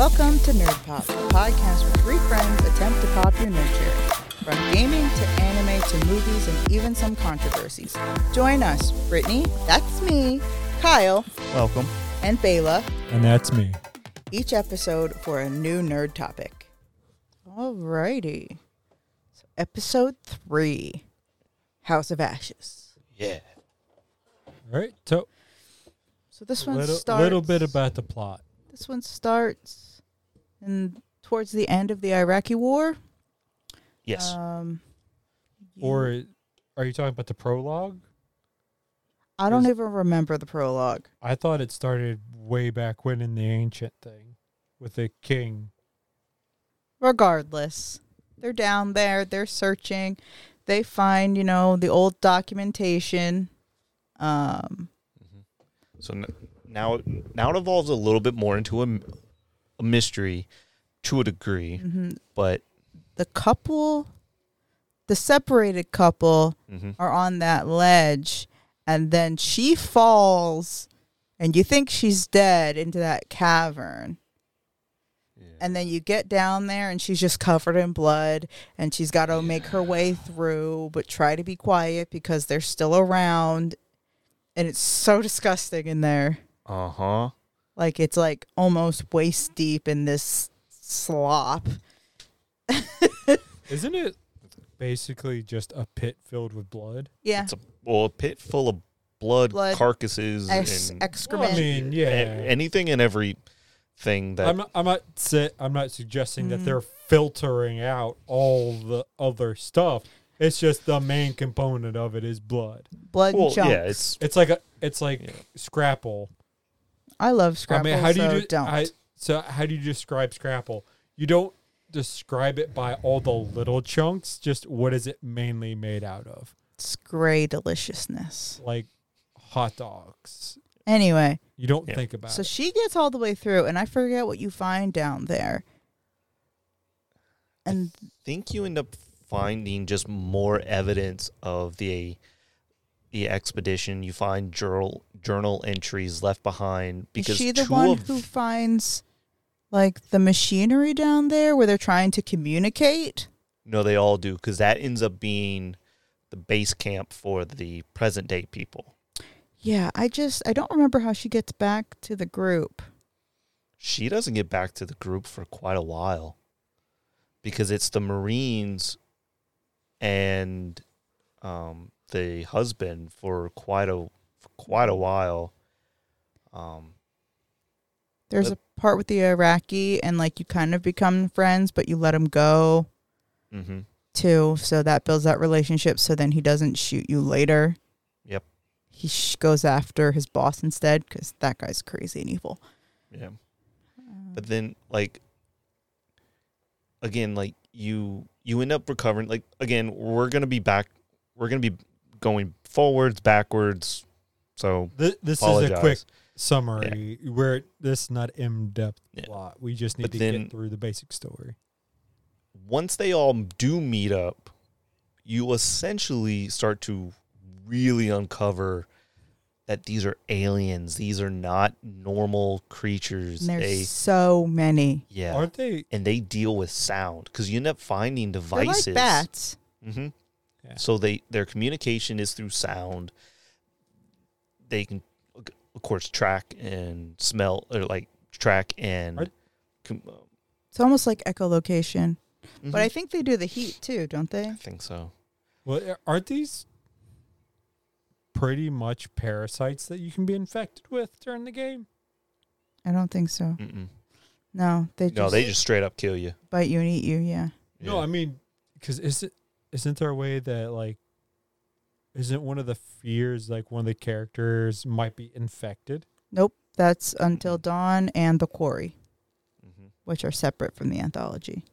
Welcome to Nerd Pop, a podcast where three friends attempt to pop your nerd cherry. From gaming to anime to movies and even some controversies. Join us, Brittany, that's me, Kyle, Welcome. and Bayla, And that's me. each episode for a new nerd topic. Alrighty. So episode three House of Ashes. Yeah. All right. So So this a one little, starts little bit about the plot. This one starts in towards the end of the Iraqi war. Yes. Um, you- Or are you talking about the prologue? I don't is- even remember the prologue. I thought it started way back when in the ancient thing with the king. Regardless, they're down there. They're searching. They find, you know, the old documentation. Um, so n- now, now it evolves a little bit more into a, m- a mystery, to a degree, mhm. but the couple, the separated couple, mhm. are on that ledge, and then she falls, and you think she's dead into that cavern. And then you get down there and she's just covered in blood and she's got to make her way through, but try to be quiet because they're still around. And it's so disgusting in there. uh huh. Like it's like almost waist deep in this slop. Isn't it basically just a pit filled with blood? Yeah. It's a well, a pit full of blood, Blood, carcasses, Ex- and excrement. Well, I mean, yeah. a- anything and everything that. I'm not, I'm not sa- I'm not suggesting Mm. that they're filtering out all the other stuff. It's just the main component of it is blood. blood well, and chunks. yeah, it's It's like a it's like Yeah. Scrapple. I love Scrapple, I mean, how do you so do, don't. I, so how do you describe Scrapple? You don't describe it by all the little chunks. Just what is it mainly made out of? it's gray deliciousness. Like hot dogs. Anyway, You don't Yeah. think about so it. she gets all the way through, and I forget what you find down there. And think you end up finding just more evidence of the the expedition. You find journal journal entries left behind because Is she the one of who finds like the machinery down there where they're trying to communicate? no, they all do because that ends up being the base camp for the present day people. Yeah, I just I don't remember how she gets back to the group. She doesn't get back to the group for quite a while because it's the Marines and um, the husband for quite a for quite a while. Um, There's But- a part with the Iraqi and like you kind of become friends, but you let him go mhm. too, so that builds that relationship. So then he doesn't shoot you later. Yep. He sh- goes after his boss instead because that guy's crazy and evil. Yeah. but then like again like you you end up recovering like again we're gonna be back we're gonna be going forwards backwards so Th- this apologize. is a quick summary where this is not in depth Yeah. plot. We just need But to then- get through the basic story. once they all do meet up you essentially start to really uncover that these are aliens these are not normal creatures And there's they so many. yeah Aren't they? and they deal with sound because you end up finding They're devices like bats. Mm-hmm. Yeah. So they their communication is through sound. They can, of course, track and smell, or like track and. Com- uh, It's almost like echolocation. But I think they do the heat too, don't they? I think so. Well, aren't these pretty much parasites that you can be infected with during the game? I don't think so. Mm-mm. No, they just, No, they just straight up kill you. bite you and eat you. Yeah. No, I mean, because is it isn't there a way that like isn't one of the fears like one of the characters might be infected? Nope. That's Until Dawn and The Quarry, hmm which are separate from the anthology.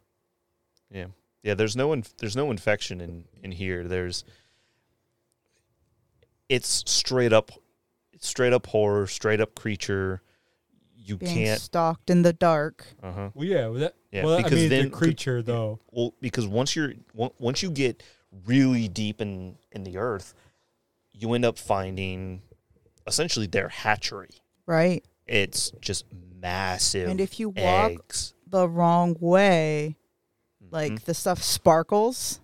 Yeah, yeah. There's no inf- there's no infection in in here. There's it's straight up, it's straight up horror, straight up creature. You Being can't. stalked in the dark. Uh huh. Well, yeah, that, Yeah, well, I because mean then the creature though. Well, because once you're once you get really deep in in the earth, you end up finding essentially their hatchery. Right. it's just massive And if you walk eggs. the wrong way, like Mhm. the stuff sparkles.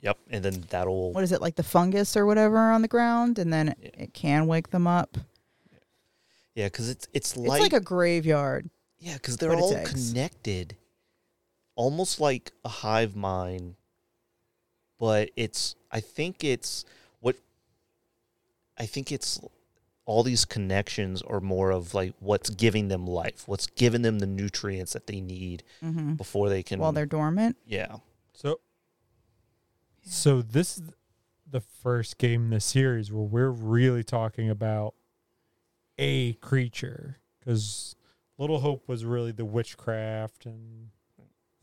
Yep, and then that'll What is it like the fungus or whatever on the ground, and then Yeah. it can wake them up. yeah, because it's it's like It's like, like a graveyard. yeah, because they're but it's all eggs. connected, almost like a hive mind. But it's I think it's what I think it's all these connections are more of like what's giving them life, what's giving them the nutrients that they need hmm before they can. While they're dormant. yeah, So, so this is the first game in the series where we're really talking about a creature because Little Hope was really the witchcraft and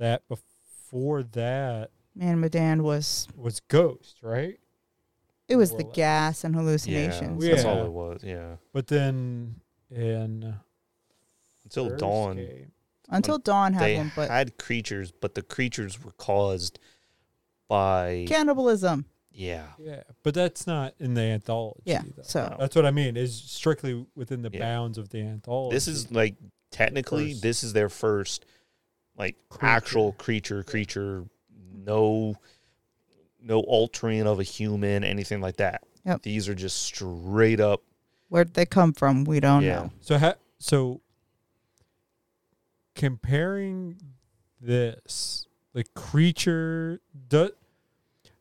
that. Before that Man, Medan was was Ghost, right? it was More the gas and yeah, hallucinations. that's Yeah. all it was. Yeah, But then in until first dawn. Until Dawn had they one, but had creatures, but the creatures were caused by cannibalism. yeah, yeah, but that's not in the anthology. Yeah. though. So No. That's what I mean. Is strictly within the Yeah. bounds of the anthology. this is like technically First. this is their first like Creature. actual creature creature no no altering of a human anything like that Yep. these are just straight up where'd they come from? We don't Yeah. know. so. Ha- so comparing this, the creature does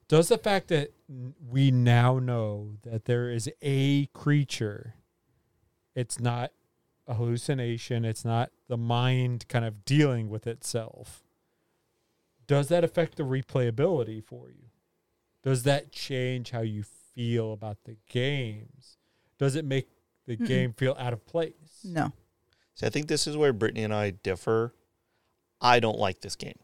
does the fact that we now know that there is a creature, it's not a hallucination. It's not the mind kind of dealing with itself. Does that affect the replayability for you? Does that change how you feel about the games? Does it make the Mm-mm. game feel out of place? No. so i think this is where brittany and i differ i don't like this game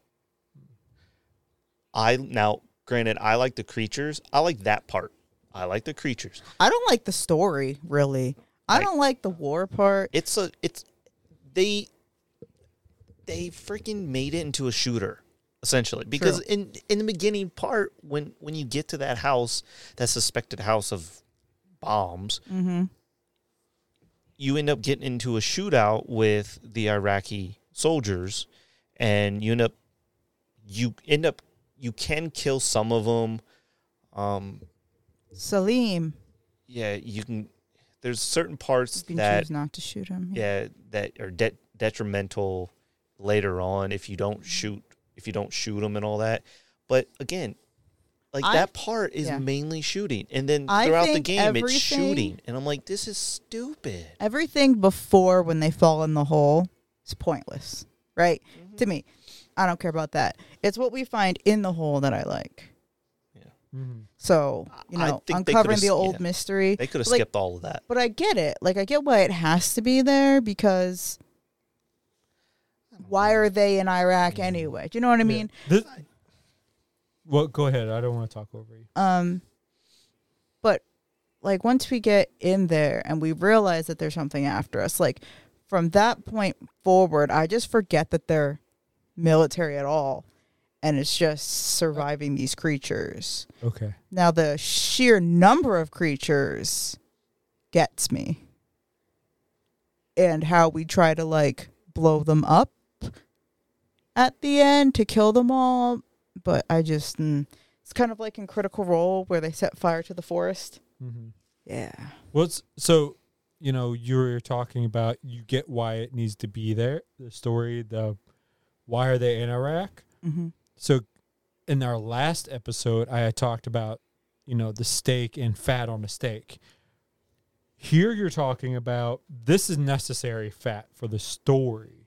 i now granted i like the creatures i like that part i like the creatures I don't like the story, really. I Like- don't like the war part. it's a it's they they freaking made it into a shooter essentially because True. in in the beginning part when when you get to that house that suspected house of bombs Mm-hmm. you end up getting into a shootout with the iraqi soldiers and you end up you end up you can kill some of them um Salim, yeah you can there's certain parts that choose not to shoot him. yeah that are de- detrimental later on if you don't shoot if you don't shoot them and all that but again like I- that part is yeah. mainly shooting and then I throughout the game it's shooting and i'm like this is stupid Everything before when they fall in the hole is pointless, right? Mm-hmm. To me, I don't care about that. It's what we find in the hole that I like. Mm-hmm. So you know, uncovering the old yeah. mystery. they could have Like- skipped all of that But I get it. Like I get why it has to be there because why are they in Iraq anyway? Do you know what I Yeah. mean? This- well, go ahead. I don't want to talk over you. Um, but like once we get in there and we realize that there's something after us, like from that point forward, I just forget that they're military at all, and it's just surviving these creatures. Okay. Now the sheer number of creatures gets me, and how we try to like blow them up at the end to kill them all. But I just, mm, it's kind of like in Critical Role where they set fire to the forest. Mm-hmm. Yeah. Well, it's, so you know you're talking about you get why it needs to be there. The story, the why are they in Iraq? Mm-hmm. So in our last episode, I had talked about you know the steak and fat on the steak. Here you're talking about this is necessary fat for the story,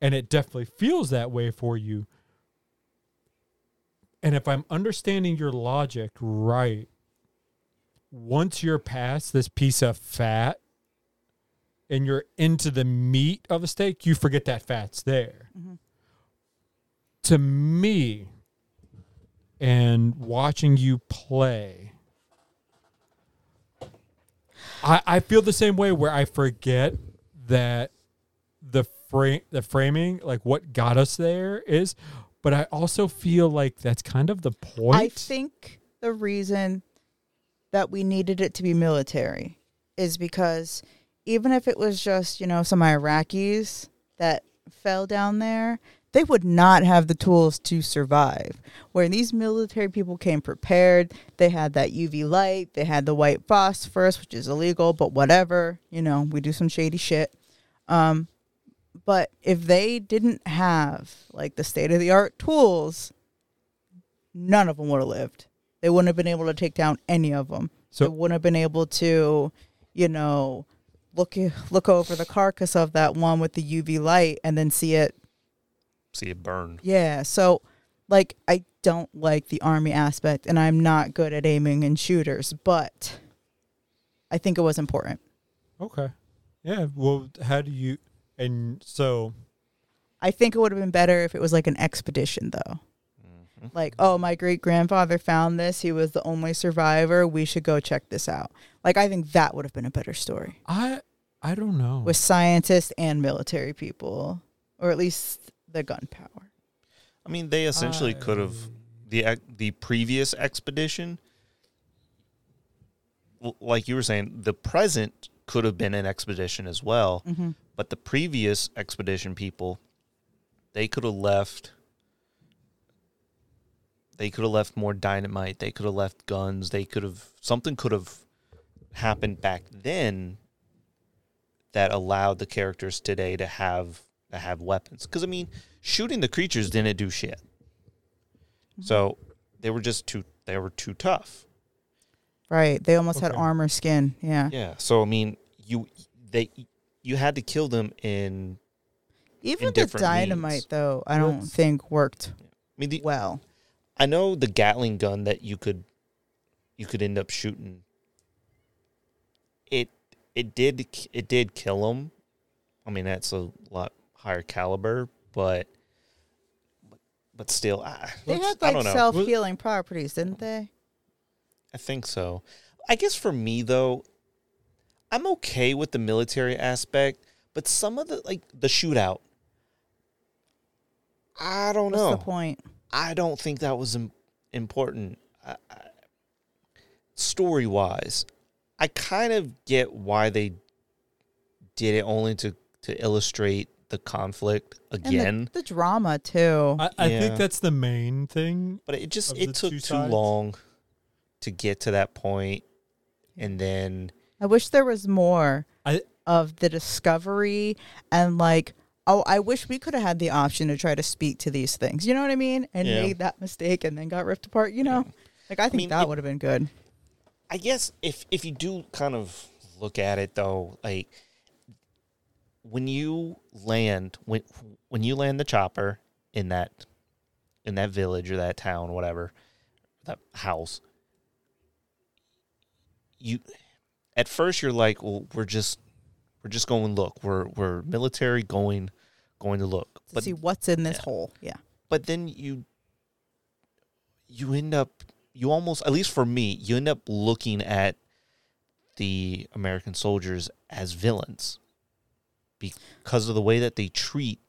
and it definitely feels that way for you. And if I'm understanding your logic right, once you're past this piece of fat and you're into the meat of a steak, you forget that fat's there. Mhm. To me, and watching you play, I, I feel the same way where I forget that frame the framing, like what got us there is, but I also feel like that's kind of the point. I think the reason that we needed it to be military is because even if it was just, you know, some Iraqis that fell down there, they would not have the tools to survive. Where these military people came prepared, they had that UV light, they had the white phosphorus, which is illegal, but whatever, you know, we do some shady shit. Um, but if they didn't have like the state of the art tools, none of them would have lived. They wouldn't have been able to take down any of them. So- they wouldn't have been able to, you know, look look over the carcass of that one with the UV light and then see it. See it burn. Yeah. So, like, I don't like the army aspect, and I'm not good at aiming in shooters, but I think it was important. Okay. Yeah. Well, how do you? And so, I think it would have been better if it was like an expedition, though. Mhm. like, oh, my great grandfather found this. He was the only survivor. We should go check this out. Like, I think that would have been a better story I I don't know. with scientists and military people, or at least the gunpowder. I mean, they essentially could have the the previous expedition. Like you were saying, the present could have been an expedition as well, Mm-hmm. But the previous expedition people, they could have left. They could have left more dynamite. They could have left guns. They could have something could have happened back then that allowed the characters today to have to have weapons. Because I mean, shooting the creatures didn't do shit. Mm-hmm. So they were just too they were too tough. Right. They almost had armor skin. Yeah. Yeah. So I mean, you they you had to kill them in. Even in the dynamite, means. though, I don't Let's- think worked I mean, the, well. I know the Gatling gun that you could you could end up shooting. It it did it did kill them. I mean, that's a lot higher caliber, but but still, I, They Let's- had I like don't self healing properties, didn't they? I think so. I guess for me though, I'm okay with the military aspect, but some of the like the shootout, I don't What's know. the point? I don't think that was Im- important. I, I, story wise, I kind of get why they did it only to to illustrate the conflict And the- again, the, drama too. I, I Yeah. think that's the main thing. but it just it took too sides. long to get to that point, and then I wish there was more I- of the discovery and like oh I wish we could have had the option to try to speak to these things. You know what I mean? And Yeah. made that mistake and then got ripped apart, you know? Like I think mean, that would have been good. I guess if if you do kind of look at it though, like when you land when when you land the chopper in that in that village or that town, whatever, that house, you at first you're like, well, we're just we're just going look. We're we're military going going to look. To But see what's in this yeah. hole. Yeah. but then you you end up you almost at least for me you end up looking at the american soldiers as villains because of the way that they treat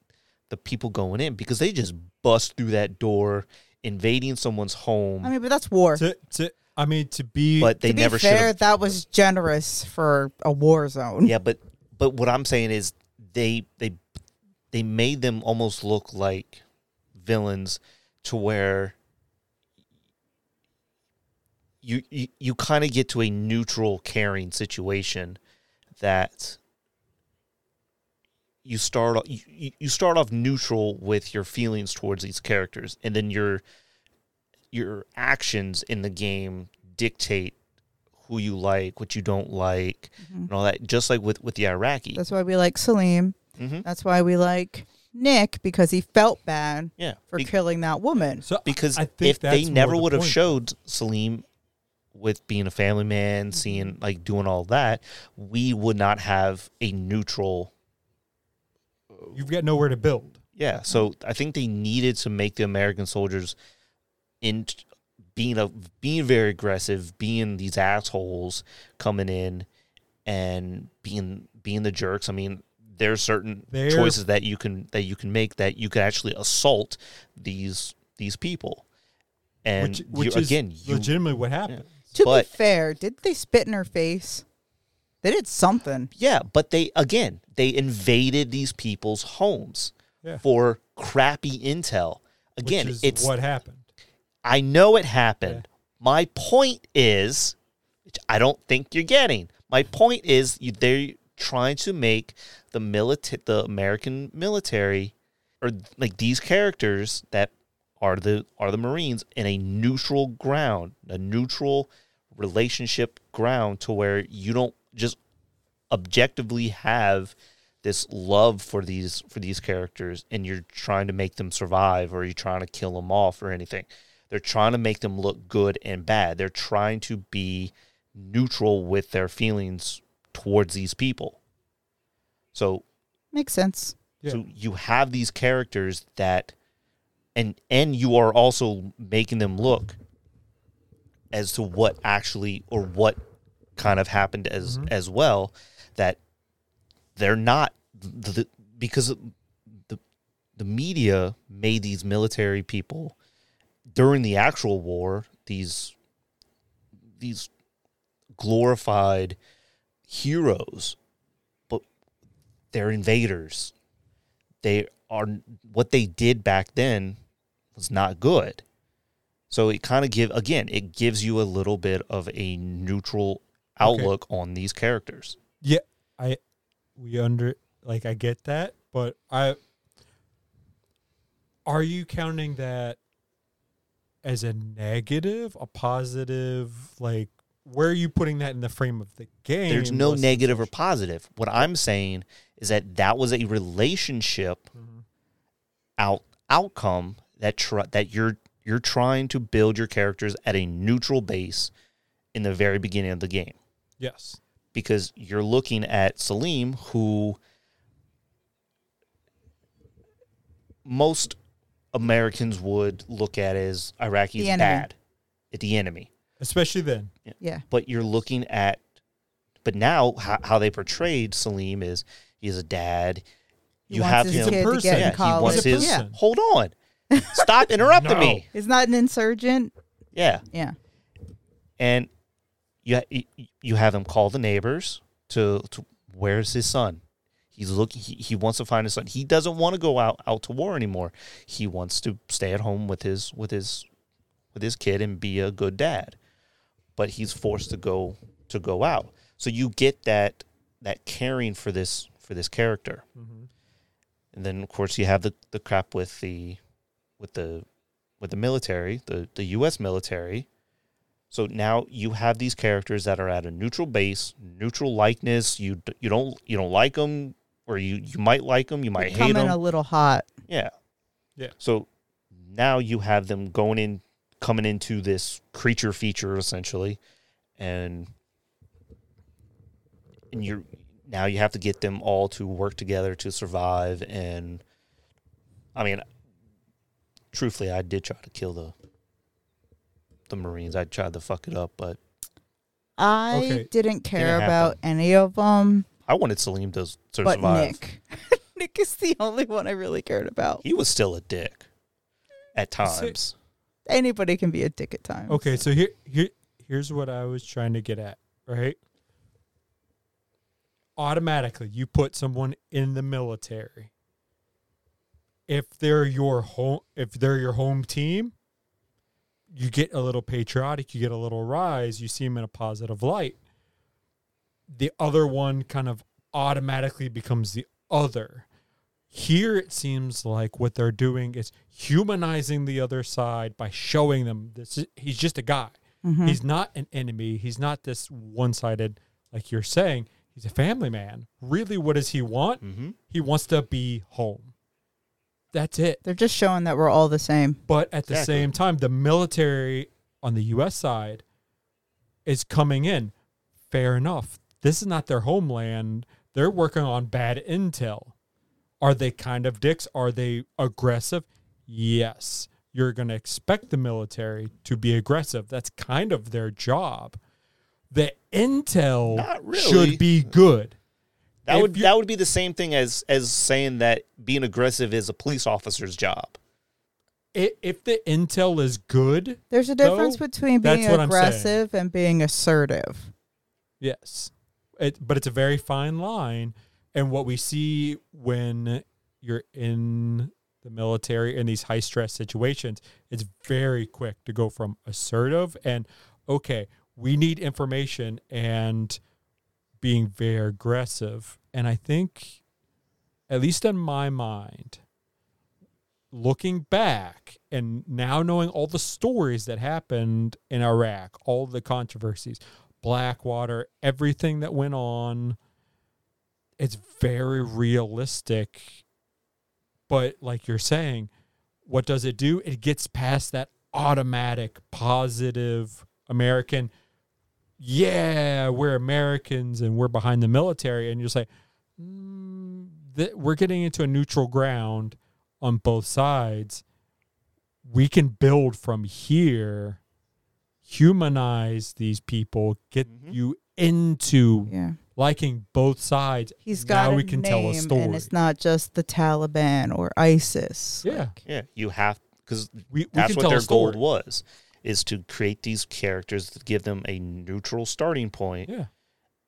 the people going in because they just bust through that door invading someone's home I mean, but that's war. To, to, I mean, to be. but they to be never should fair, have that was generous for a war zone. yeah but but what i'm saying is they they they made them almost look like villains to where you you, you kind of get to a neutral caring situation that you start o- you, you- you start off neutral with your feelings towards these characters and then your your actions in the game dictate who you like what you don't like Mhm. and all that just like with with the iraqi That's why we like Salim. hmm That's why we like Nick because he felt bad yeah for Be- killing that woman. so because I think if they never the would have showed Salim with being a family man, Mm-hmm. seeing like doing all that, we would not have a neutral. you've got nowhere to build. Yeah, so I think they needed to make the American soldiers in being a being very aggressive, being these assholes coming in and being being the jerks. I mean, there's certain They're- choices that you can that you can make that you can actually assault these these people. And which which you, is again, you legitimately what happened. To but- be fair, did they spit in her face? They did something. Yeah, but they again they invaded these people's homes Yeah. for crappy intel. Again, which is it's what happened. I know it happened. My point is, which I don't think you're getting. My point is, you, they're trying to make the military, the American military, or like these characters that are the are the Marines in a neutral ground, a neutral relationship ground, to where you don't just objectively have this love for these for these characters and you're trying to make them survive or you're trying to kill them off or anything they're trying to make them look good and bad they're trying to be neutral with their feelings towards these people so Makes sense. Yeah. so you have these characters that and and you are also making them look as to what actually or what kind of happened as Mhm. as well that they're not the, the- because the the media made these military people during the actual war these these glorified heroes but they're invaders. They are what they did back then was not good. So it kind of give again it gives you a little bit of a neutral outlook on these characters. Yeah, I we under like I get that, but I are you counting that as a negative, a positive? Like, where are you putting that in the frame of the game? there's no negative or positive what i'm saying is that that was a relationship Mhm. out outcome that tr- that you're you're trying to build your characters at a neutral base in the very beginning of the game Yes. because you're looking at Salim, who most Americans would look at as Iraqis The enemy. bad, at the enemy. Especially then. Yeah. But you're looking at, but now how, how they portrayed Salim is he's a dad. He You wants have his him. kid to person. get Yeah, in he college. wants his. person. Hold on, stop interrupting No. me. He's not an insurgent. Yeah, Yeah. and you you, you have him call the neighbors to, to where's his son he's looking he, he wants to find his son he doesn't want to go out out to war anymore he wants to stay at home with his with his with his kid and be a good dad but he's forced to go to go out so you get that that caring for this for this character Mm-hmm. and then of course you have the the crap with the with the with the military, the the US military. So now you have these characters that are at a neutral base, neutral likeness. You you don't you don't like them or you you might like them, you might hate Coming them. a little hot. Yeah. Yeah. So now you have them going in coming into this creature feature essentially and and you're now you have to get them all to work together to survive and I mean truthfully I did try to kill the the Marines. I tried to fuck it up, but I Okay. didn't care Didn't about any of them, I wanted Salim to, to but survive. Nick. Nick is the only one I really cared about. He was still a dick at So- times. Anybody can be a dick at times. Okay, so here here here's what I was trying to get at, right? Automatically, you put someone in the military. If they're your home if they're your home team, you get a little patriotic, you get a little rise, you see them in a positive light. The other one kind of automatically becomes the other. Here it seems like what they're doing is humanizing the other side by showing them this is, he's just a guy. Mhm. He's not an enemy. He's not this one-sided like you're saying. He's a family man. Really what does he want? Mm-hmm. He wants to be home. That's it. They're just showing that we're all the same. But at the Exactly. same time, the military on the US side is coming in. Fair enough. This is not their homeland. They're working on bad intel. Are they kind of dicks? Are they aggressive? Yes. You're going to expect the military to be aggressive. That's kind of their job. The intel really. should be good. That If would that would be the same thing as as saying that being aggressive is a police officer's job. If the intel is good, There's a difference No, between being what I'm saying. aggressive and being assertive. yes. It, but it's a very fine line. And what we see when you're in the military in these high stress situations, it's very quick to go from assertive and okay, we need information and being very aggressive. And I think, at least in my mind, looking back and now knowing all the stories that happened in Iraq, all the controversies, Blackwater, everything that went on, it's very realistic. But like you're saying, what does it do? It gets past that automatic positive American, yeah, we're Americans and we're behind the military. And you're like, mm, th- we're getting into a neutral ground on both sides. We can build from here, humanize these people, get Mhm. you into Yeah. liking both sides. He's got now a we can tell a name, story. and it's not just the Taliban or ISIS. yeah, Like, Yeah, you have because we, we that's what their goal was is to create these characters to give them a neutral starting point Yeah,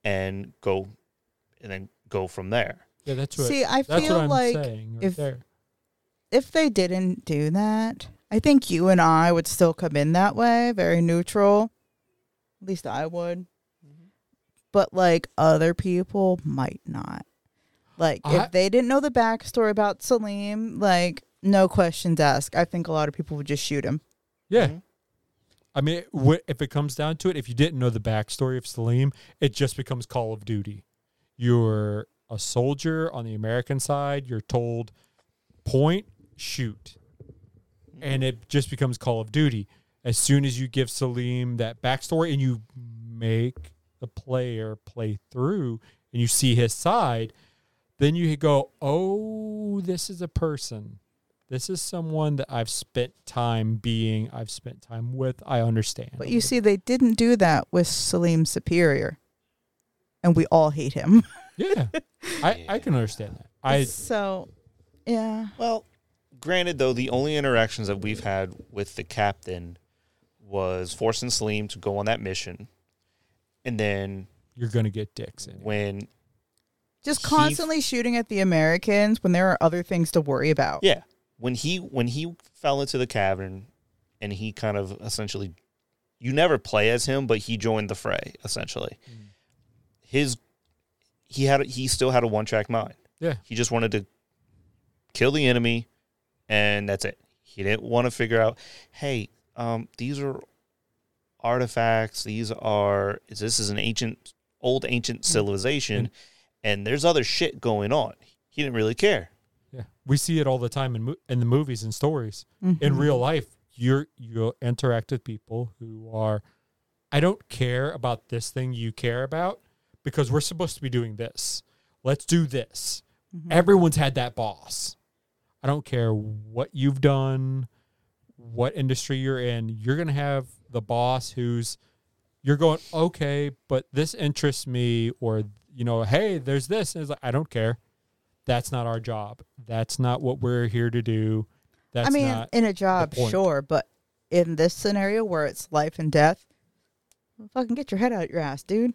and go and then go from there. yeah, that's what. See, I that's feel what I'm like right if- there. if they didn't do that, I think you and I would still come in that way, very neutral. At least I would. But like other people might not. Like I- if they didn't know the backstory about Salim, like no questions asked. I think a lot of people would just shoot him. Yeah, Mhm. I mean, if it comes down to it, if you didn't know the backstory of Salim, it just becomes Call of Duty. You're a soldier on the American side. You're told point, shoot, Mm-hmm. and it just becomes Call of Duty. As soon as you give Salim that backstory and you make the player play through and you see his side, then you go, "Oh, this is a person." This is someone that I've spent time being, I've spent time with. I understand. But you see, they didn't do that with Salim Superior. And we all hate him. yeah, I, I can understand that. I so yeah. Well, granted though, the only interactions that we've had with the captain was forcing Salim to go on that mission, and then you're gonna get dicks in. it. when Just He- constantly shooting at the Americans when there are other things to worry about. yeah, when he when he fell into the cavern, and he kind of essentially, you never play as him, but he joined the fray essentially. Mm. His he had he still had a one track mind. Yeah. He just wanted to kill the enemy, and that's it. He didn't want to figure out, hey, um, these are artifacts. These are is this is an ancient, old ancient civilization, and there's other shit going on. He didn't really care. Yeah, we see it all the time in mo- in the movies and stories. In Mhm. real life, you're you interact with people who are. I don't care about this thing you care about because we're supposed to be doing this. Let's do this. Mhm. Everyone's had that boss. I don't care what you've done, what industry you're in. You're going to have the boss who's you're going, "Okay, but this interests me," or you know, "Hey, there's this." And it's like, "I don't care. That's not our job. That's not what we're here to do." That's I mean, not in a job, sure, but in this scenario where it's life and death, well, fucking get your head out your ass, dude.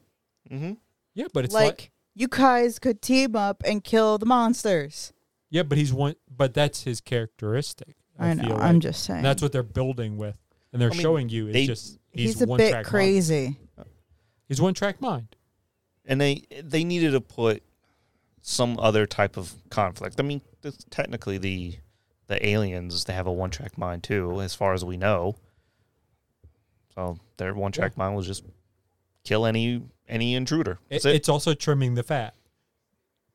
Mm-hmm. Yeah, but it's like, like, you guys could team up and kill the monsters. Yeah, but he's one but that's his characteristic. I, I, know. feel I'm just saying. And that's what they're building with. And they're I mean, showing you it's they- just he's, he's, a one bit track mind. crazy. He's one track mind. And they they needed to put some other type of conflict. I mean, technically the the aliens they have a one track mind too, as far as we know. So their one track mind was just kill any any intruder. It, it. it's also trimming the fat.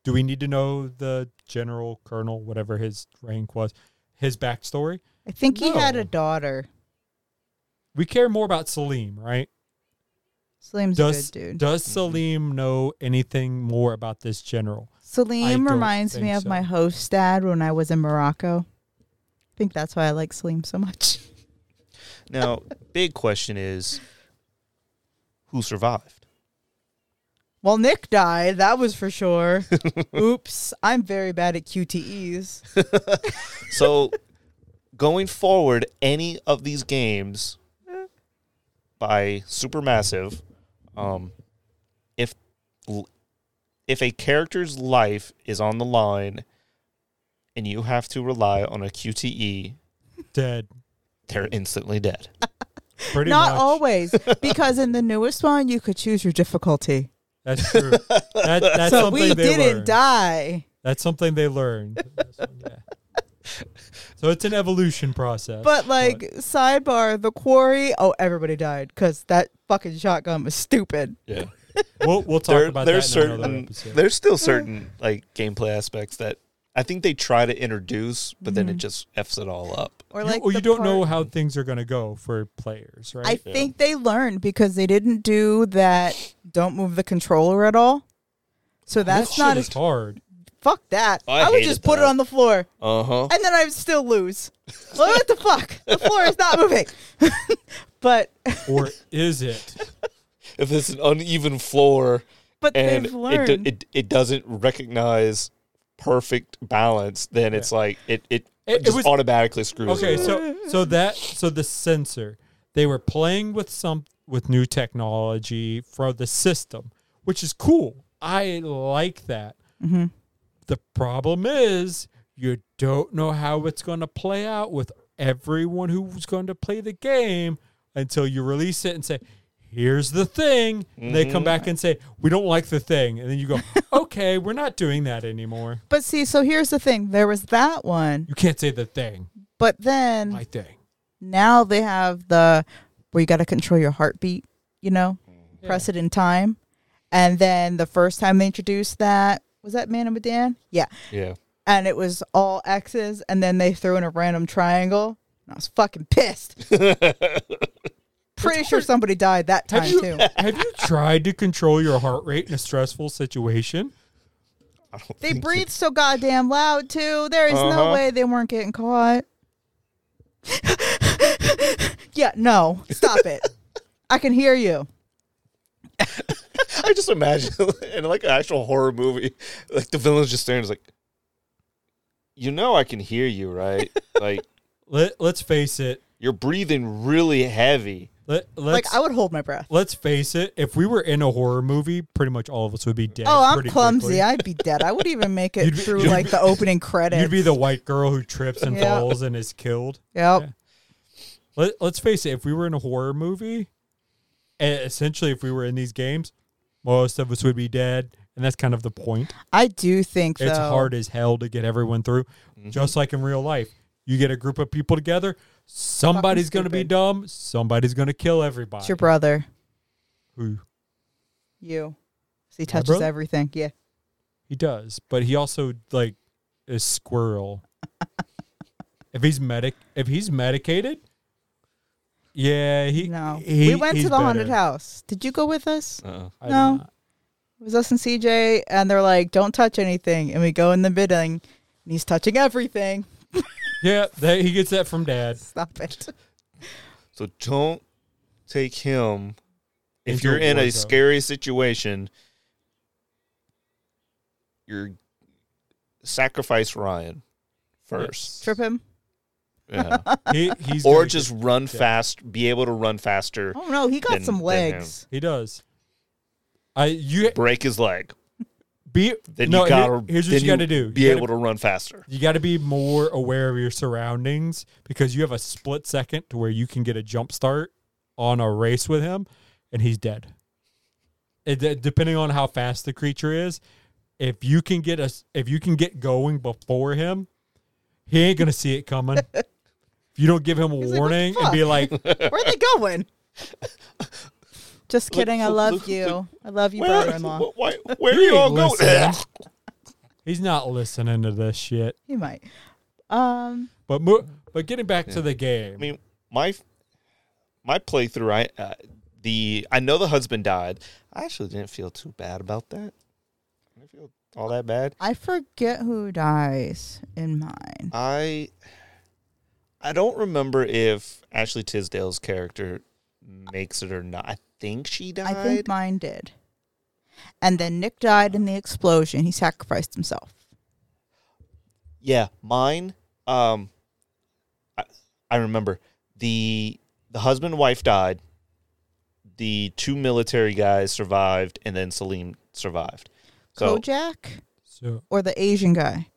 Do we need to know the general colonel, whatever his rank was, his backstory? I think he had a daughter. We care more about Salim, right? Salim's Does a good dude. does Mhm. Salim know anything more about this general? Salim reminds me of so. my host dad when I was in Morocco. I think that's why I like Salim so much. now, big question is who survived? Well, Nick died, that was for sure. Oops, I'm very bad at QTEs. So going forward, any of these games by Supermassive, um, if if a character's life is on the line and you have to rely on a QTE, Dead. they're instantly dead. Pretty Not much. always, because in the newest one you could choose your difficulty. That's true. That, that's so something we they didn't learned. die. That's something they learned. in this one, yeah. So it's an evolution process. But like sidebar, the quarry. Oh, everybody died because that fucking shotgun was stupid. Yeah. we'll we'll talk There, about there's that in another certain episode. there's still certain like gameplay aspects that I think they try to introduce, but then it just f's it all up. Or You- like or you the don't know part- how things are going to go for players, right? I think they learned because they didn't do that. Don't move the controller at all. So that's that not shit as is hard. fuck that. I I, would hated just put it that. on the floor Uh huh. and then I would still lose. Well, what the fuck? The floor is not moving. but Or is it? If it's an uneven floor but and they've it, learned. do- it it doesn't recognize perfect balance, then it's like it it, It- it just was- automatically screws. Okay, it. so so that so the sensor they were playing with some with new technology for the system, which is cool. I like that. Mm-hmm. The problem is you don't know how it's going to play out with everyone who's going to play the game until you release it and say, "Here's the thing." And They come mm-hmm. back and say, "We don't like the thing," and then you go, "Okay, we're not doing that anymore." But see, so here's the thing. There was that one, You can't say the thing, but then my thing. now they have the where you got to control your heartbeat. You know, mm-hmm. press it in time, and then the first time they introduced that was that Man of Medan. Yeah, yeah. and it was all X's, and then they threw in a random triangle. And I was fucking pissed. Pretty sure somebody died that time Have you, too. have you tried to control your heart rate in a stressful situation? I don't They think breathe so goddamn loud too. There is no Uh-huh. way they weren't getting caught. yeah, no, stop it. I can hear you. you- I just imagine in like an actual horror movie, like the villain's just staring, it's like, you know, I can hear you, right? like Let Let's face it. you're breathing really heavy. Let Like let's I would hold my breath. let's face it. If we were in a horror movie, pretty much all of us would be dead. Oh, I'm clumsy. quickly. I'd be dead. I would even make it You'd be- through you'd like be- the opening credits. You'd be the white girl who trips and Yeah. falls and is killed. Yep. Yeah. Let, let's face it. If we were in a horror movie, essentially, if we were in these games, most of us would be dead, and that's kind of the point. I do think It's though, hard as hell to get everyone through, Mm-hmm. just like in real life. You get a group of people together, somebody's going to be dumb, somebody's going to kill everybody. It's your brother. Who You. So he touches brother? everything. Yeah. he does, but he also like is squirrel. if he's medic, if he's medicated, yeah, he No. he- we went he's to the haunted house. Did you go with us? Uh-uh. I did No. not. It was us and CJ, and they're like, "Don't touch anything," and we go in the bidding, and he's touching everything. Yeah, that, he gets that from dad. Stop it. So don't take him if Into you're a in a zone. scary situation. You're sacrifice Ryan first, Trip him. yeah. He he's or just get- run yeah. fast, be able to run faster, Oh no, he got Then- some legs. he does. I you break his leg. Be Then no. you here- gotta. here's what then you got to do. Be You able gotta, to run faster. You got to be more aware of your surroundings because you have a split second to where you can get a jump start on a race with him, and he's dead. It, depending on how fast the creature is, if you can get us, if you can get going before him, he ain't gonna see it coming. if you don't give him a He's like, "What warning and be like, Where are they going? Just kidding. I love look, you. I love you, Where, brother-in-law. wh- why, where are you all ain't going? listening. he's not listening to this shit. He might. Um. But mo- but getting back to the game, I mean, my my playthrough, I uh, the I know the husband died. I actually didn't feel too bad about that. I didn't feel all that bad. I forget who dies in mine. I I don't remember if Ashley Tisdale's character makes it or not. I think she died. I think mine did. And then Nick died in the explosion. He sacrificed himself. yeah, mine. Um, I, I remember the the husband and wife died. the two military guys survived, and then Salim survived. So Kojak So or the Asian guy?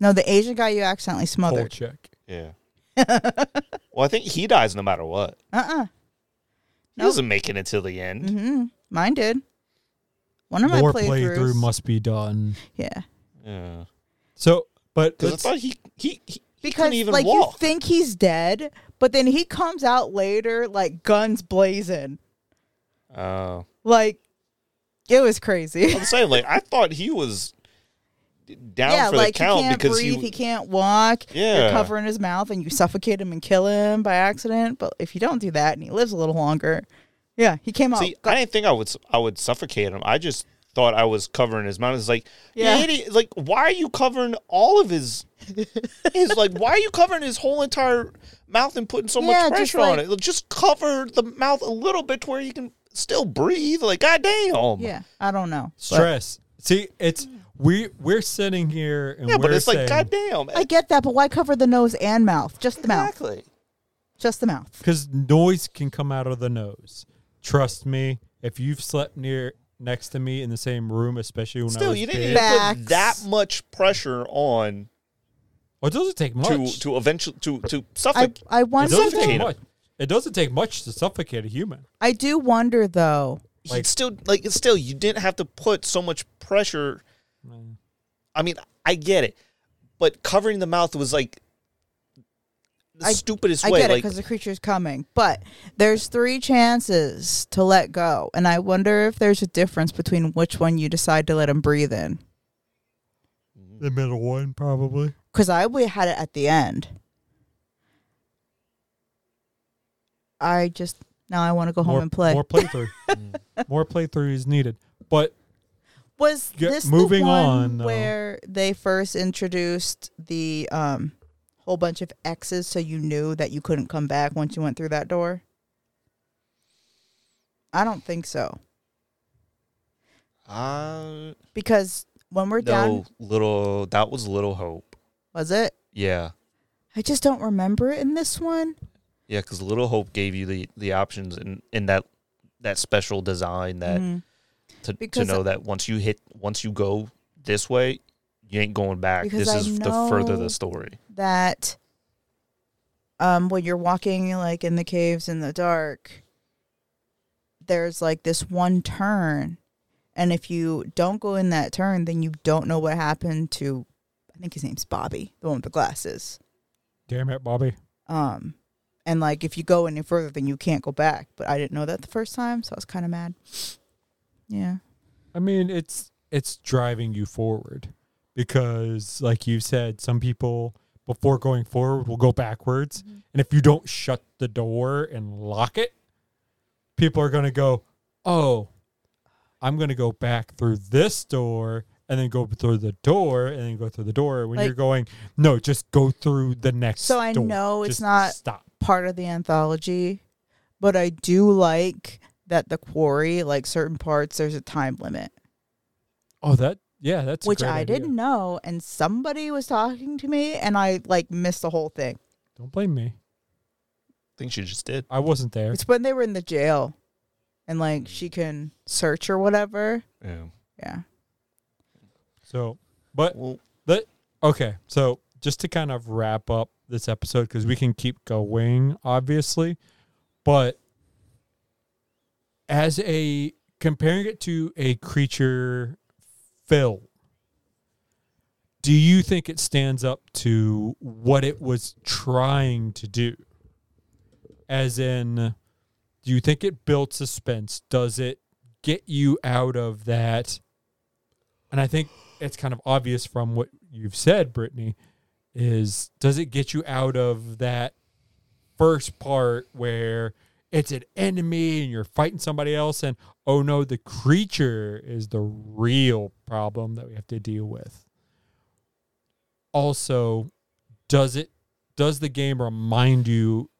No, the Asian guy you accidentally smothered. check. yeah. well, I think he dies no matter what. Uh uh He Nope. wasn't making it until the end. Mm-hmm. Mine did. One of my playthroughs. playthrough must be done. yeah. Yeah. So, but Because I let's- thought he he, he, he Because couldn't even like walk. you think he's dead, but then he comes out later like guns blazing. Oh. Like it was crazy. I'm saying, like, I thought he was down yeah, for like the count he can't because breathe, he, he can't walk. Yeah. You're covering his mouth and you suffocate him and kill him by accident. But if you don't do that and he lives a little longer, yeah, he came out. See, I didn't think I would I would suffocate him. I just thought I was covering his mouth. It's like, Yeah. yeah, idiot. Like, why are you covering all of his? his like, why are you covering his whole entire mouth and putting so Yeah, much just pressure on it? Just cover the mouth a little bit to where you can still breathe. Like, goddamn. yeah, I don't know. But stress. See, it's we we're sitting here and Yeah, we're but it's like, saying, goddamn. I get that, but why cover the nose and mouth? Just the mouth. exactly. Just the mouth. because noise can come out of the nose. Trust me, if you've slept near next to me in the same room, especially when I Still, was you didn't big, put that much pressure on oh, it doesn't take much. to to eventually to to suffocate. I it wonder. doesn't suffocate take much. It doesn't take much to suffocate a human. I do wonder though. He like- still like it's still you didn't have to put so much pressure I mean, I get it, but covering the mouth was like the I- stupidest I way. I get it because the creature's coming, but there's three chances to let go, and I wonder if there's a difference between which one you decide to let him breathe in. Mm-hmm. The middle one, probably. Because I we had it at the end. I just now I want to go home more, and play. More playthrough. Mm. more playthrough is needed. But Was Get- this moving the one on, though. where they first introduced the um whole bunch of X's so you knew that you couldn't come back once you went through that door? I don't think so. uh, Because when we're down little that was Little Hope. was it? Yeah, I just don't remember it in this one. yeah, because Little Hope gave you the the options in in that that special design that Mhm. To to know that once you hit once you go this way, you ain't going back. This I is the further the story. That um when you're walking like in the caves in the dark, there's like this one turn. And if you don't go in that turn, then you don't know what happened to I think his name's Bobby, the one with the glasses. damn it, Bobby. Um and like if you go any further then you can't go back. But I didn't know that the first time, so I was kinda mad. Yeah. I mean, it's it's driving you forward because, like you said, some people before going forward will go backwards, Mm-hmm. and if you don't shut the door and lock it, people are going to go, "Oh, I'm going to go back through this door." And then go through the door, and then go through the door. When Like- you're going, no, just go through the next. So I door. know it's Just not stop. part of the anthology, but I do like that the quarry, like certain parts, there's a time limit, Oh, that yeah, that's a which great I idea. didn't know. And somebody was talking to me, and I like missed the whole thing. Don't blame me. I think she just did. I wasn't there. It's when they were in the jail, and like she can search or whatever. Yeah. Yeah. So, but Well, Okay, so just to kind of wrap up this episode because we can keep going, obviously, but as a comparing it to a creature film, do you think it stands up to what it was trying to do? As in, do you think it built suspense? Does it get you out of that? And I think it's kind of obvious from what you've said, Brittany, is does it get you out of that first part where it's an enemy and you're fighting somebody else and oh no, the creature is the real problem that we have to deal with. Also, does it does the game remind you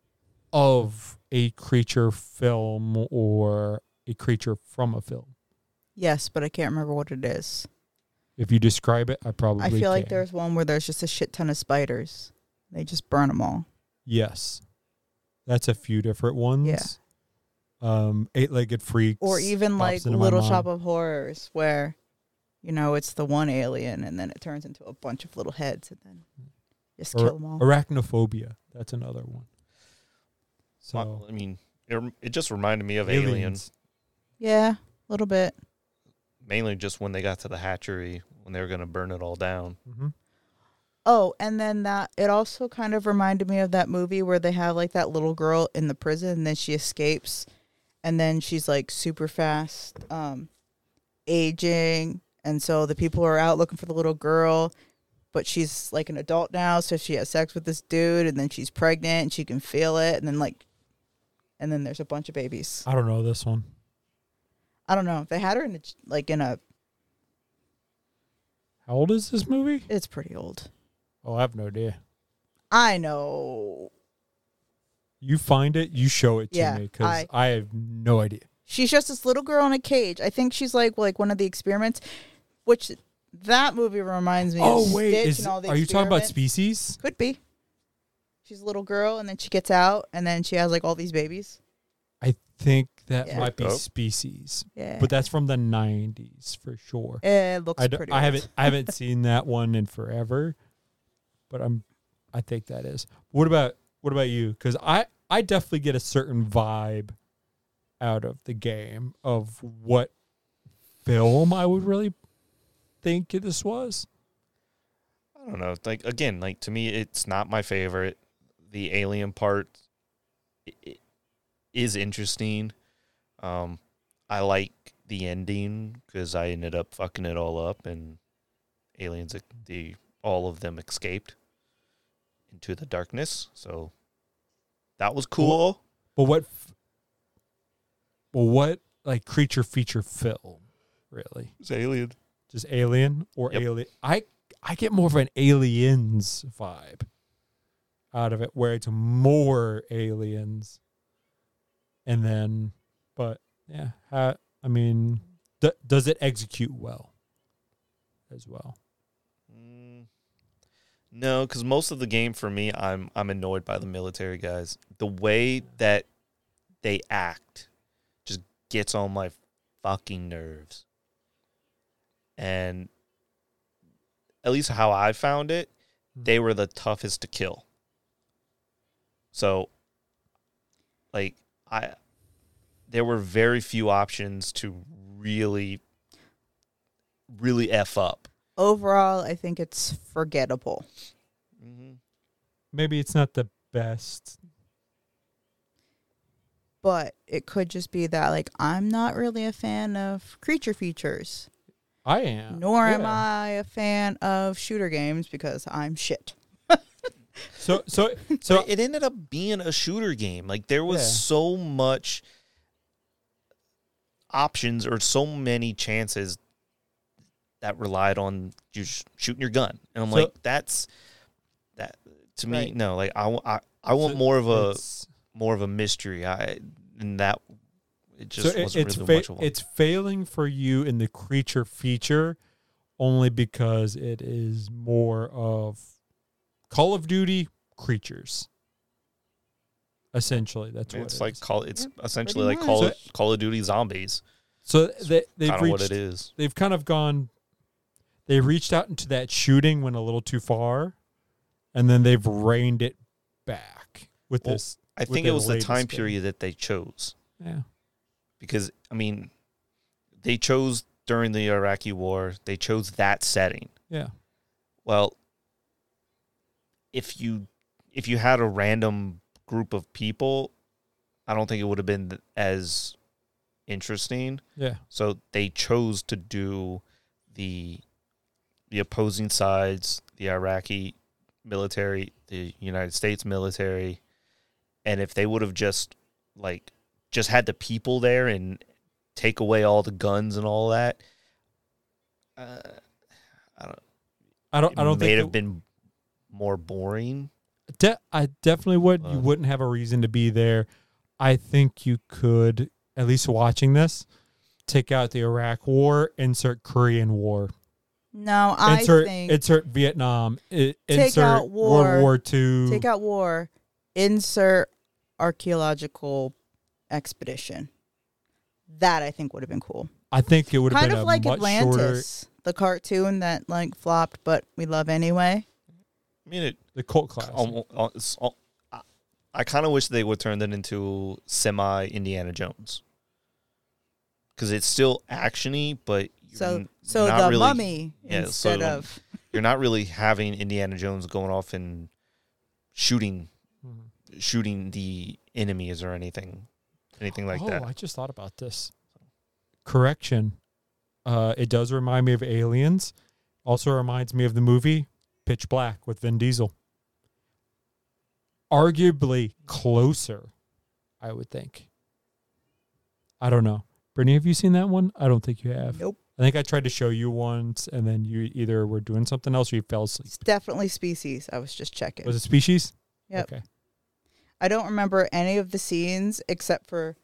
of a creature film or a creature from a film? Yes, but I can't remember what it is. If you describe it, I probably I feel like there's one where there's just a shit ton of spiders. They just burn them all. Yes. That's a few different ones. um, Eight Legged Freaks, or even like Little. Shop of Horrors, where you know it's the one alien, and then it turns into a bunch of little heads, and then just Or- kill them all. Arachnophobia. That's another one. So Well, I mean, it, it just reminded me of Alien, aliens. yeah, a little bit. mainly just when they got to the hatchery when they were going to burn it all down. hmm Oh, and then that it also kind of reminded me of that movie where they have like that little girl in the prison and then she escapes and then she's like super fast um aging and so the people are out looking for the little girl but she's like an adult now so she has sex with this dude and then she's pregnant and she can feel it and then like and then there's a bunch of babies. I don't know this one. I don't know. They had her in a, like in a How old is this movie? it's pretty old. Oh, I have no idea. I know. You find it, you show it to Yeah, me because I- I have no idea. She's just this little girl in a cage. I think she's like like one of the experiments, which that movie reminds me. Oh of wait, Stitch is and all the are you talking about species? Could be. She's a little girl, and then she gets out, and then she has like all these babies. I think that Yeah. might be Oh. species, Yeah, but that's from the '90s for sure. it looks I, d- pretty. I old. haven't I haven't seen that one in forever, but I'm I think that is. What about what about you? Because I I definitely get a certain vibe out of the game of what film I would really think this was. I don't know. Like again, like to me, it's not my favorite. The alien part is interesting. Um, I like the ending because I ended up fucking it all up, and aliens, the all of them escaped into the darkness. So that was cool. But what? Well, what like creature feature film really? It's alien. Just Alien or Yep. Alien? I I get more of an Aliens vibe out of it, where it's more aliens, and then, but yeah, ha, I mean, d- does it execute well as well? No, because most of the game for me, I'm I'm annoyed by the military guys. The way that they act just gets on my fucking nerves. And at least how I found it, mm-hmm. they were the toughest to kill. So, like I, there were very few options to really, really f up. Overall, I think it's forgettable. Mm-hmm. Maybe it's not the best. But it could just be that like I'm not really a fan of creature features. I am. Nor am I a fan of shooter games because I'm shit. So so So so it ended up being a shooter game. Like there was Yeah. so much options or so many chances that relied on you sh- shooting your gun, and I'm So- like, that's that to me. Right. No, like I, I, I want So more of a more of a mystery. I and that it just it- wasn't it's really fa- much of one. it's failing for you in the creature feature only because it is more of Call of Duty creatures. Essentially, that's I mean, what it's it like is. call. It's Yeah, essentially pretty like Call much. of, Call of Duty Zombies. so they they've Kind of what it is. they've kind of gone they reached out into that shooting went a little too far and then they've reined it back with Well, this I think it was the time game. period that they chose. yeah because I mean, they chose during the Iraqi War. They chose that setting. yeah Well, if you if you had a random group of people, I don't think it would have been as interesting. yeah So they chose to do the the opposing sides, the Iraqi military, the United States military, and if they would have just like just had the people there and take away all the guns and all that, uh, I don't. i don't i don't may think have been more boring. De- I definitely would. you Uh. wouldn't have a reason to be there. I think you could, at least watching this, take out the Iraq War, insert Korean War, No, I insert think insert Vietnam, i- Take insert out war, World War Two. take out war, insert archaeological expedition. That I think would have been cool. I think it would have Kind been of a like much shorter. Atlantis, the cartoon that like flopped, but we love anyway. I mean, it The cult class. almost, it's, al- I, I kind of wish they would turn that into semi Indiana Jones because it's still actiony, but you're So so the really- mummy yeah, instead so- of You're not really having Indiana Jones going off and shooting Mhm. shooting the enemies or anything, anything like that. oh, that. I just thought about this. Correction. Uh, it does remind me of Aliens. Also reminds me of the movie Pitch Black with Vin Diesel. Arguably closer, I would think. I don't know. Brittany, have you seen that one? I don't think you have. nope. I think I tried to show you once, and then you either were doing something else or you fell asleep. It's definitely species. I was just checking. Was it Species? Yep. Okay. I don't remember any of the scenes except for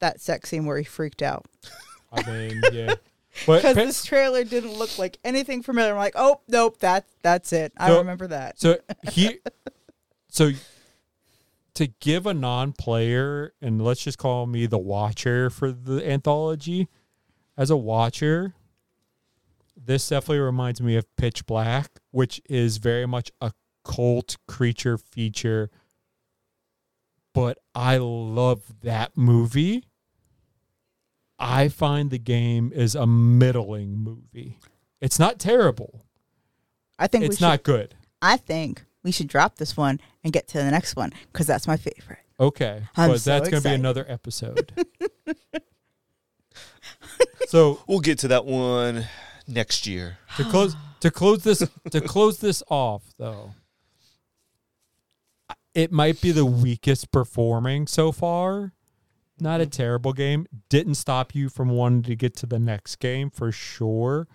that sex scene where he freaked out. I mean, yeah. But Because this trailer didn't look like anything familiar. I'm like, oh nope, that that's it. I So- remember that. So he, so to give a non-player, and let's just call me the watcher for the anthology, as a watcher, this definitely reminds me of Pitch Black, which is very much a cult creature feature. But I love that movie. I find the game is a middling movie. It's not terrible. I think we It's should, not good. I think we should drop this one and get to the next one because that's my favorite. Okay, I'm but so that's going to be another episode. so We'll get to that one next year. to close to close this to close this off though, it might be the weakest performing so far. Not a mm. terrible game. Didn't stop you from wanting to get to the next game for sure.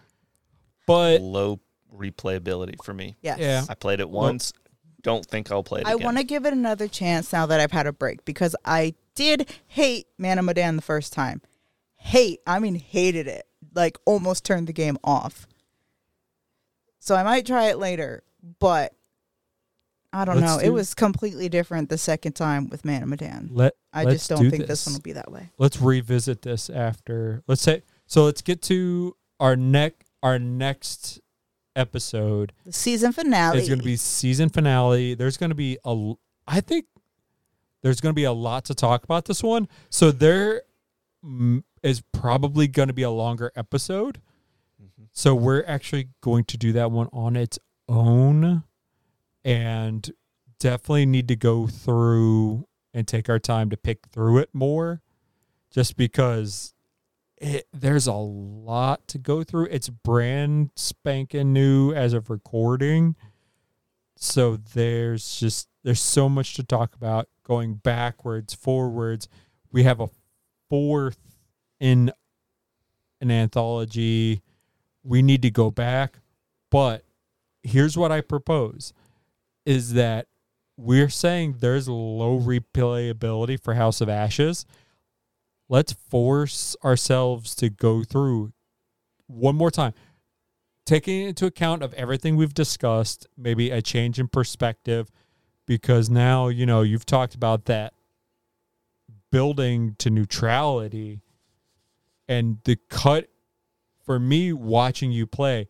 But Low replayability for me. Yes. Yeah. I played it once. Don't think I'll play it I want to give it another chance now that I've had a break because I did hate Man of Medan the first time. Hate, I mean, hated it. Like, almost turned the game off. So I might try it later, but I don't Let's know. do- It was completely different the second time with Man of Medan. let I just don't do think this one will be that way. let's revisit this after let's say so let's get to our neck our next episode The season finale is going to be season finale there's going to be a. I think there's going to be a lot to talk about this one so there mm, is probably going to be a longer episode Mhm. so we're actually going to do that one on its own and definitely need to go through and take our time to pick through it more just because it, there's a lot to go through. It's brand spanking new as of recording. So there's just there's so much to talk about going backwards, forwards. We have a fourth in an anthology. We need to go back, but here's what I propose is that we're saying there's low replayability for House of Ashes. Let's force ourselves to go through one more time, taking into account of everything we've discussed, maybe a change in perspective, because now you know you've talked about that building to neutrality, and the cut for me watching you play.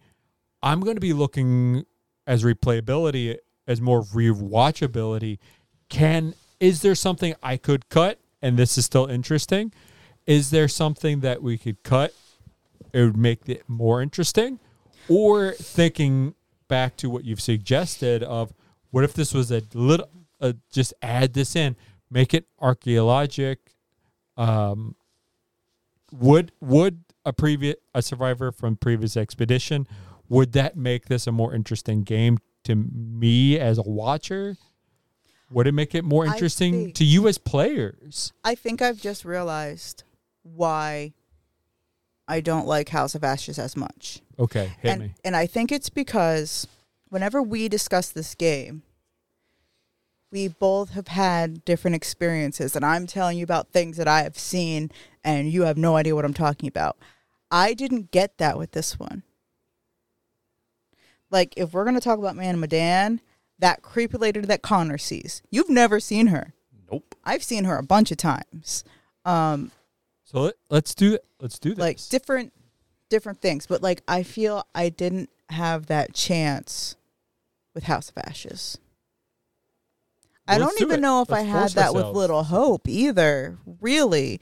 I'm going to be looking as replayability as more rewatchability. Can is there something I could cut and this is still interesting? Is there something that we could cut? It would make it more interesting. Or thinking back to what you've suggested of what if this was a little uh, just add this in, make it archaeologic. Um, would would a previous a survivor from previous expedition would that make this a more interesting game to me as a watcher? Would it make it more interesting think- to you as players? I think I've just realized why I don't like House of Ashes as much. Okay, hit and, me. and I think it's because whenever we discuss this game, we both have had different experiences, and I'm telling you about things that I have seen, and you have no idea what I'm talking about. I didn't get that with this one. Like, if we're going to talk about Man Medan, that creepy lady that Connor sees, you've never seen her. Nope. I've seen her a bunch of times. Um, So let, let's do. Let's do this. like different different things but like i feel i didn't have that chance with house of ashes i Well, don't let's do even it. know if i Let's had force that with little hope either really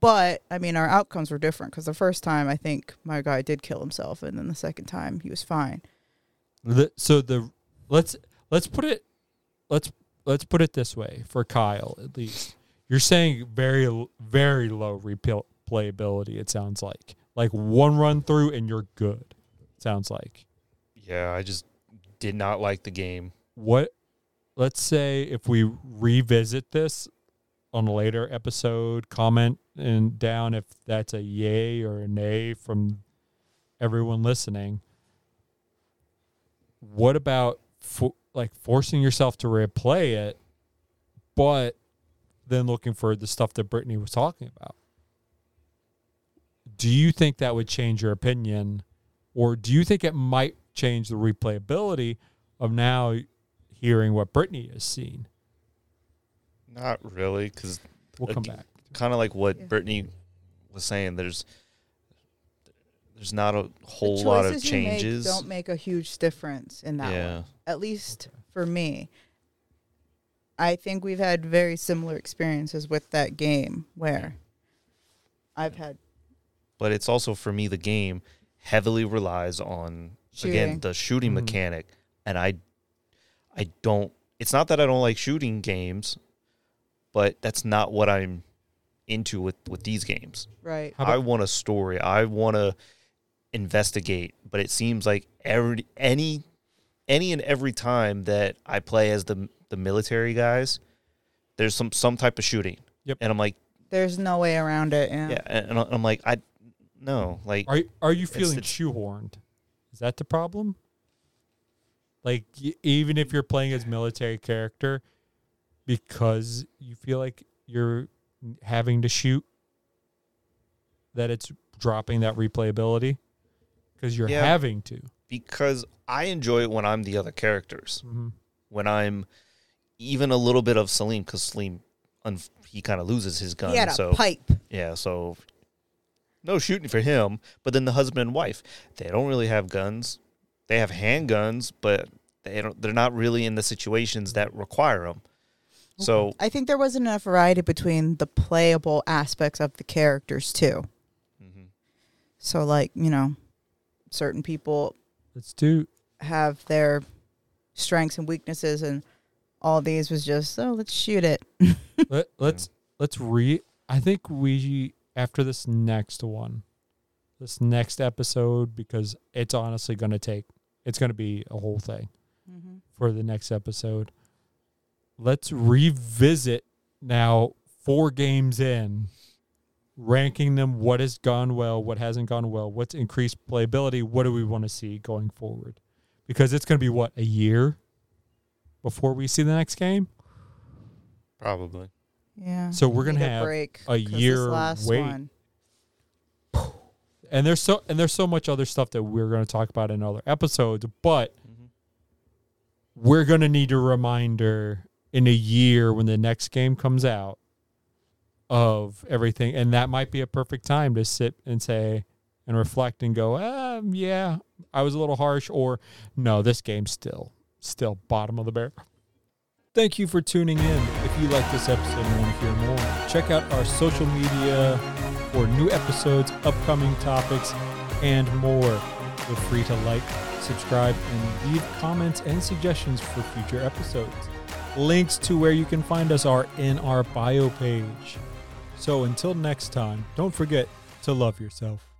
but i mean our outcomes were different because the first time i think my guy did kill himself and then the second time he was fine The- so the let's let's put it let's let's put it this way for Kyle at least. You're saying very very low replayability. It sounds like like one run through and you're good. Sounds like Yeah, I just did not like the game. what. Let's say if we revisit this on a later episode, comment and down if that's a yay or a nay from everyone listening. What about fo- like forcing yourself to replay it, but then looking for the stuff that Brittany was talking about? Do you think that would change your opinion, or do you think it might change the replayability of now hearing what Brittany has seen? Not really, because We'll come back. kind of like what Yeah. Brittany was saying. There's there's not a The whole lot of choices you make changes. don't make a huge difference in that yeah, one at least for me. I think we've had very similar experiences with that game where I've had but it's also for me the game heavily relies on Shooting. again the shooting Mhm. mechanic, and I I don't. It's not that I don't like shooting games, but that's not what I'm into with with these games. right. How I want a story. I want to investigate, but it seems like every any any and every time that I play as the the military guys, there's some some type of shooting. Yep. And I'm like, There's no way around it. Yeah. yeah, and I'm like, I no, like are you, are you feeling it's- shoehorned? Is that the problem? Like even if you're playing as military character, because you feel like you're having to shoot, that it's dropping that replayability because you're Yeah. having to. because I enjoy it when I'm the other characters. Mm-hmm. When I'm even a little bit of Salim, because Salim, unf he kind of loses his gun. he had a so pipe. yeah, so no shooting for him. But then the husband and wife, they don't really have guns. They have handguns, but they don't. They're not really in the situations that require them. So I think there wasn't enough variety between the playable aspects of the characters too. mhm. So like, you know, certain people Let's do. have their strengths and weaknesses and all these was just, oh, let's shoot it. Let, let's let's re. I think we after this next one, this next episode, because it's honestly going to take. It's going to be a whole thing mm-hmm. for the next episode. Let's revisit now four games in, ranking them. What has gone well? What hasn't gone well? What's increased playability? What do we want to see going forward? Because it's going to be what a year before we see the next game. probably Yeah. So we're gonna Need have break a 'cause this year last wait. one. And there's so and there's so much other stuff that we're going to talk about in other episodes but Mhm. we're going to need a reminder in a year when the next game comes out of everything. And that might be a perfect time to sit and say and reflect and go um, yeah i was a little harsh or no this game's still still bottom of the barrel. Thank you for tuning in. If you like this episode and want to hear more check out our social media for new episodes, upcoming topics, and more. Feel free to like, subscribe, and leave comments and suggestions for future episodes. Links to where you can find us are in our bio page. So until next time, don't forget to love yourself.